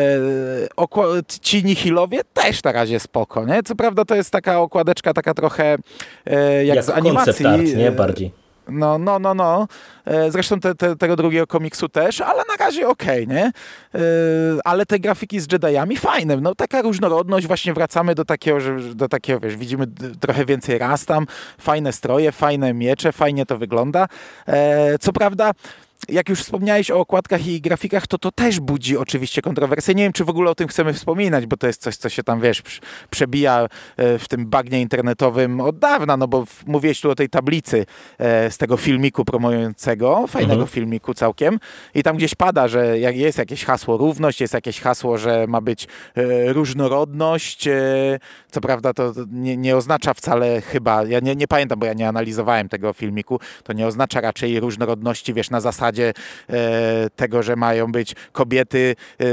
ci Nihilowie też na razie spoko, nie? Co prawda to jest taka okładeczka taka trochę e, jak, jak z animacji. Art, nie? Bardziej. No, no, no, no. E, zresztą te, te, tego drugiego komiksu też, ale na razie okej, okay, nie? E, ale te grafiki z Jediami fajne. No taka różnorodność, właśnie wracamy do takiego, że, do takiego, wiesz, widzimy trochę więcej raz tam, fajne stroje, fajne miecze, fajnie to wygląda. E, co prawda jak już wspomniałeś o okładkach i grafikach, to to też budzi oczywiście kontrowersje. Nie wiem, czy w ogóle o tym chcemy wspominać, bo to jest coś, co się tam, wiesz, przebija e, w tym bagnie internetowym od dawna, no bo mówiłeś tu o tej tablicy e, z tego filmiku promującego, fajnego mhm. filmiku całkiem i tam gdzieś pada, że jest jakieś hasło równość, jest jakieś hasło, że ma być e, różnorodność. Co prawda to nie, nie oznacza wcale chyba, ja nie, nie pamiętam, bo ja nie analizowałem tego filmiku, to nie oznacza raczej różnorodności, wiesz, na zasadzie zasadzie e, tego, że mają być kobiety, e,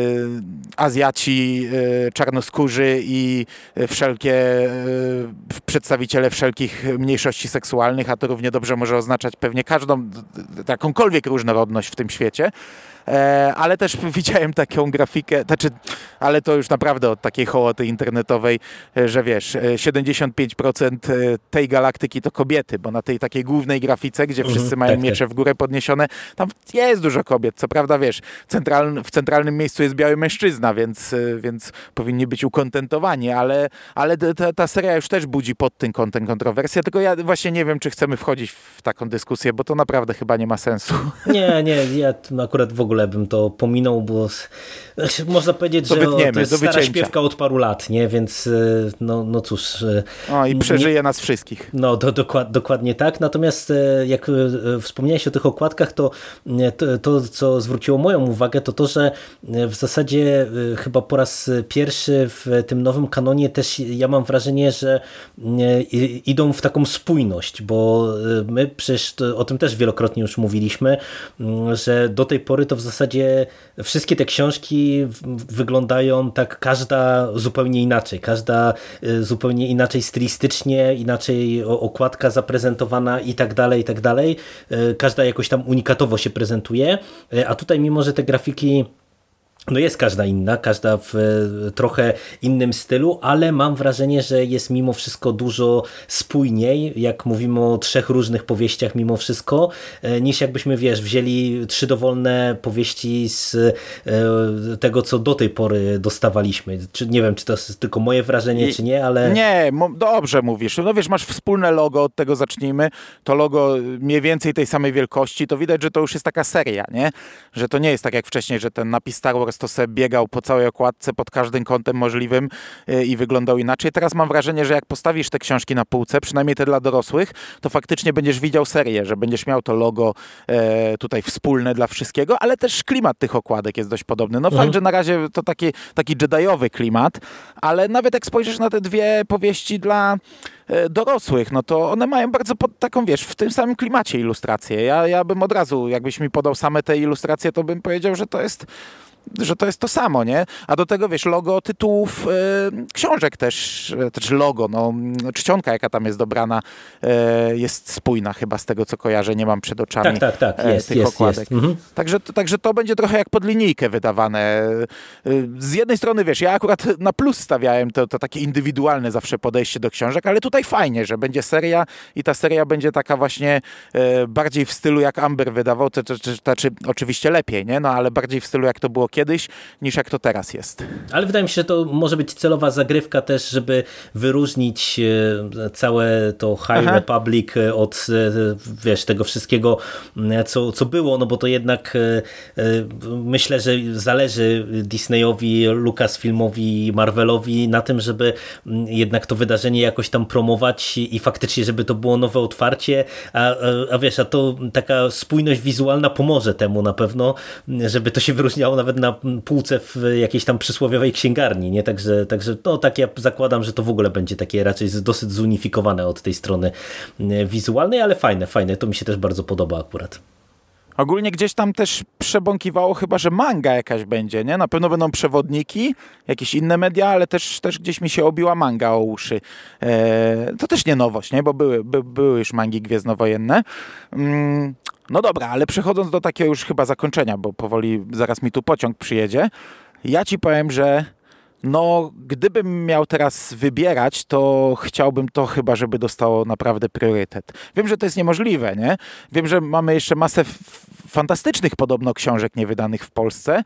Azjaci, e, czarnoskórzy i wszelkie przedstawiciele wszelkich mniejszości seksualnych, a to równie dobrze może oznaczać pewnie każdą, jakąkolwiek różnorodność w tym świecie. E, ale też widziałem taką grafikę, znaczy, ale to już naprawdę od takiej hołoty internetowej, e, że wiesz, 75% e, tej galaktyki to kobiety, bo na tej takiej głównej grafice, gdzie wszyscy mm, mają tak, miecze tak. w górę podniesione, tam jest dużo kobiet. Co prawda, wiesz, central, w centralnym miejscu jest biały mężczyzna, więc, więc powinni być ukontentowani, ale, ale ta, ta seria już też budzi pod tym kątem kontrowersję, tylko ja właśnie nie wiem, czy chcemy wchodzić w taką dyskusję, bo to naprawdę chyba nie ma sensu. Nie, nie, ja akurat w ogóle ogóle bym to pominął, bo można powiedzieć, że to jest stara śpiewka od paru lat, nie? Więc e, no, no cóż. E, o i przeżyje nie, nas wszystkich. No do, dokład, dokładnie tak. Natomiast e, jak wspomniałeś o tych okładkach, to, to, to co zwróciło moją uwagę, to to, że w zasadzie chyba po raz pierwszy w tym nowym kanonie też ja mam wrażenie, że idą w taką spójność, bo my przecież o tym też wielokrotnie już mówiliśmy, że do tej pory to w zasadzie wszystkie te książki wyglądają tak każda zupełnie inaczej, każda y, zupełnie inaczej stylistycznie, inaczej okładka zaprezentowana i tak dalej, i tak dalej. Y, każda jakoś tam unikatowo się prezentuje, y, a tutaj mimo, że te grafiki no jest każda inna, każda w e, trochę innym stylu, ale mam wrażenie, że jest mimo wszystko dużo spójniej, jak mówimy o trzech różnych powieściach mimo wszystko, e, niż jakbyśmy, wiesz, wzięli trzy dowolne powieści z e, tego, co do tej pory dostawaliśmy. Czy, nie wiem, czy to jest tylko moje wrażenie, I, czy nie, ale... Nie, dobrze mówisz. No wiesz, masz wspólne logo, od tego zacznijmy. To logo mniej więcej tej samej wielkości, to widać, że to już jest taka seria, nie? Że to nie jest tak jak wcześniej, że ten napis Star Wars to sobie biegał po całej okładce pod każdym kątem możliwym y, i wyglądał inaczej. Teraz mam wrażenie, że jak postawisz te książki na półce, przynajmniej te dla dorosłych, to faktycznie będziesz widział serię, że będziesz miał to logo e, tutaj wspólne dla wszystkiego, ale też klimat tych okładek jest dość podobny. No mhm. fakt, że na razie to taki, taki Jediowy klimat, ale nawet jak spojrzysz na te dwie powieści dla e, dorosłych, no to one mają bardzo pod taką, wiesz, w tym samym klimacie ilustrację. Ja, ja bym od razu, jakbyś mi podał same te ilustracje, to bym powiedział, że to jest że to jest to samo, nie? A do tego, wiesz, logo tytułów e, książek też, e, też logo, no, czcionka, jaka tam jest dobrana, e, jest spójna chyba z tego, co kojarzę, nie mam przed oczami tak, tak, tak. Jest, tych jest, okładek. Jest. Mhm. Także, także to będzie trochę jak pod linijkę wydawane. Z jednej strony, wiesz, ja akurat na plus stawiałem to, to takie indywidualne zawsze podejście do książek, ale tutaj fajnie, że będzie seria i ta seria będzie taka właśnie bardziej w stylu jak Amber wydawał, to, to, to, to, to oczywiście lepiej, nie? No ale bardziej w stylu jak to było kiedyś, niż jak to teraz jest. Ale wydaje mi się, że to może być celowa zagrywka też, żeby wyróżnić e, całe to High Aha. Republic e, od e, wiesz, tego wszystkiego, co, co było, no bo to jednak myślę, że zależy Disneyowi, Lucasfilmowi, Marvelowi na tym, żeby jednak to wydarzenie jakoś tam promować i faktycznie, żeby to było nowe otwarcie, a, a, a wiesz, a to taka spójność wizualna pomoże temu na pewno, żeby to się wyróżniało nawet na półce w jakiejś tam przysłowiowej księgarni, nie? Także, także no tak ja zakładam, że to w ogóle będzie takie raczej dosyć zunifikowane od tej strony wizualnej, ale fajne, fajne, to mi się też bardzo podoba akurat. Ogólnie gdzieś tam też przebąkiwało chyba, że manga jakaś będzie, nie? Na pewno będą przewodniki, jakieś inne media, ale też, też gdzieś mi się obiła manga o uszy. Eee, to też nie nowość, nie? Bo były, by, były już mangi gwiezdnowojenne. Mm, no dobra, ale przechodząc do takiego już chyba zakończenia, bo powoli zaraz mi tu pociąg przyjedzie. Ja ci powiem, że no, gdybym miał teraz wybierać, to chciałbym to chyba, żeby dostało naprawdę priorytet. Wiem, że to jest niemożliwe, nie? Wiem, że mamy jeszcze masę fantastycznych podobno książek niewydanych w Polsce,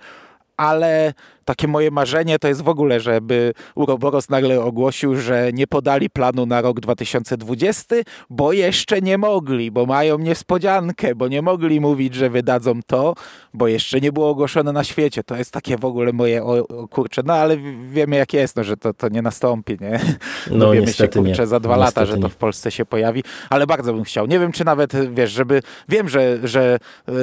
ale takie moje marzenie to jest w ogóle, żeby Uroboros nagle ogłosił, że nie podali planu na rok 2020, bo jeszcze nie mogli, bo mają niespodziankę, bo nie mogli mówić, że wydadzą to, bo jeszcze nie było ogłoszone na świecie. To jest takie w ogóle moje, o, o kurczę, no ale wiemy jak jest, no, że to, to nie nastąpi, nie? No, no wiemy się, kurczę, nie. za dwa niestety lata, że to w Polsce się pojawi, ale bardzo bym chciał. Nie wiem, czy nawet, wiesz, żeby, wiem, że, że yy,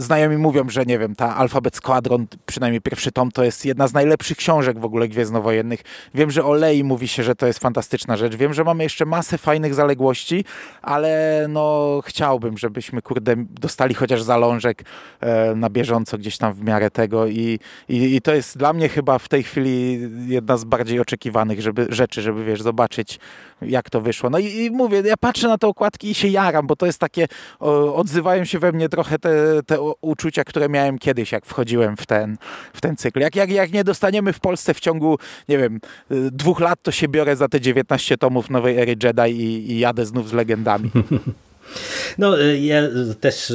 znajomi mówią, że nie wiem, ta Alfabet Squadron, przynajmniej pierwszy tom, to jest jedna z najlepszych książek w ogóle gwiezdnowojennych. Wiem, że o Lei mówi się, że to jest fantastyczna rzecz. Wiem, że mamy jeszcze masę fajnych zaległości, ale no chciałbym, żebyśmy kurde dostali chociaż zalążek e, na bieżąco gdzieś tam w miarę tego i, i, i, to jest dla mnie chyba w tej chwili jedna z bardziej oczekiwanych żeby, rzeczy, żeby wiesz, zobaczyć jak to wyszło. No i, i mówię, ja patrzę na te okładki i się jaram, bo to jest takie, o, odzywają się we mnie trochę te, te uczucia, które miałem kiedyś, jak wchodziłem w ten, w ten cykl. Jak, jak, jak nie dostaniemy w Polsce w ciągu, nie wiem, y, dwóch lat, to się biorę za te 19 tomów nowej ery Jedi i, i jadę znów z legendami. No, e, ja też e,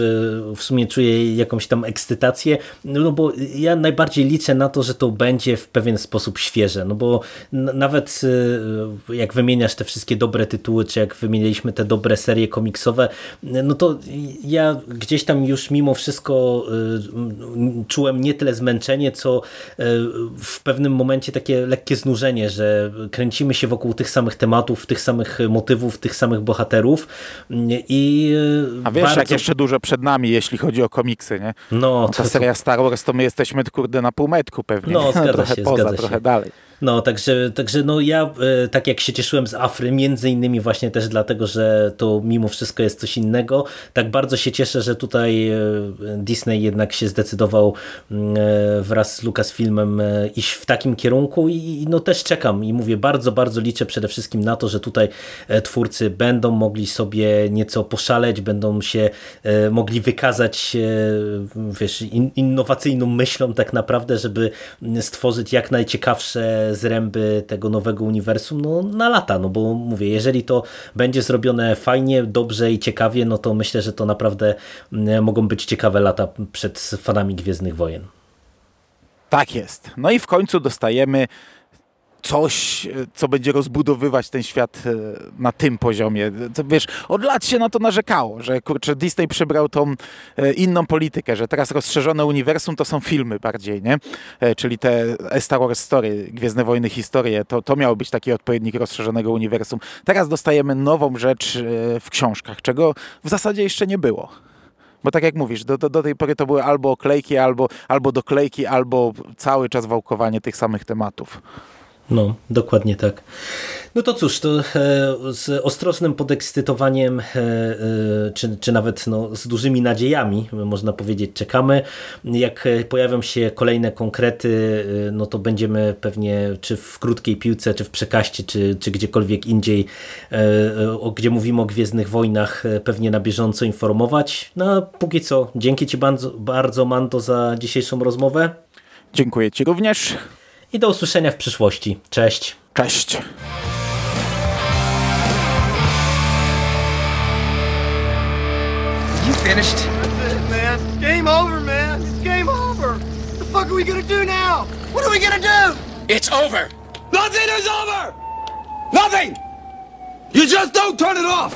w sumie czuję jakąś tam ekscytację, no bo ja najbardziej liczę na to, że to będzie w pewien sposób świeże, no bo nawet e, jak wymieniasz te wszystkie dobre tytuły, czy jak wymieniliśmy te dobre serie komiksowe, no to ja gdzieś tam już mimo wszystko czułem nie tyle zmęczenie, co w pewnym momencie takie lekkie znużenie, że kręcimy się wokół tych samych tematów, tych samych motywów, tych samych bohaterów i a wiesz, bardzo... jak jeszcze dużo przed nami, jeśli chodzi o komiksy, nie? No, Ta to, seria Star Wars, to my jesteśmy, kurde, na półmetku pewnie. No, zgadza trochę się, poza, zgadza trochę się. dalej. No, także, także no ja e, tak jak się cieszyłem z Afry, między innymi właśnie też dlatego, że to mimo wszystko jest coś innego, tak bardzo się cieszę, że tutaj e, Disney jednak się zdecydował mm, e, wraz z Lucasfilmem iść w takim kierunku i no też czekam i mówię, bardzo, bardzo liczę przede wszystkim na to, że tutaj twórcy będą mogli sobie nieco poszaleć, będą się mogli wykazać wiesz, innowacyjną myślą tak naprawdę, żeby stworzyć jak najciekawsze zręby tego nowego uniwersum no, na lata, no bo mówię, jeżeli to będzie zrobione fajnie, dobrze i ciekawie, no to myślę, że to naprawdę mm, mogą być ciekawe lata przed fanami Gwiezdnych Wojen. Tak jest. No i w końcu dostajemy coś, co będzie rozbudowywać ten świat e, na tym poziomie. To, wiesz, od lat się na to narzekało, że kurczę, Disney przybrał tą e, inną politykę, że teraz rozszerzone uniwersum to są filmy bardziej, nie? E, czyli te Star Wars Story, Gwiezdne Wojny Historie, to, to miało być taki odpowiednik rozszerzonego uniwersum. Teraz dostajemy nową rzecz w książkach, czego w zasadzie jeszcze nie było. Bo tak jak mówisz, do, do, do, tej pory to były albo oklejki, albo, albo doklejki, albo cały czas wałkowanie tych samych tematów. No, dokładnie tak. No to cóż, to e, z ostrożnym podekscytowaniem, e, e, czy, czy nawet no, z dużymi nadziejami, można powiedzieć, czekamy. Jak pojawią się kolejne konkrety, no to będziemy pewnie, czy w krótkiej piłce, czy w przekaście, czy, czy gdziekolwiek indziej, gdzie mówimy o Gwiezdnych Wojnach, pewnie na bieżąco informować. No a póki co, dzięki Ci bardzo, bardzo Mando za dzisiejszą rozmowę. Dziękuję Ci również i do usłyszenia w przyszłości. Cześć. Cześć. You finished? That's it, man. Game over, man. It's game over. What the fuck are we we gonna do now? What are we gonna do? It's over. Nothing is over. Nothing. You just don't turn it off.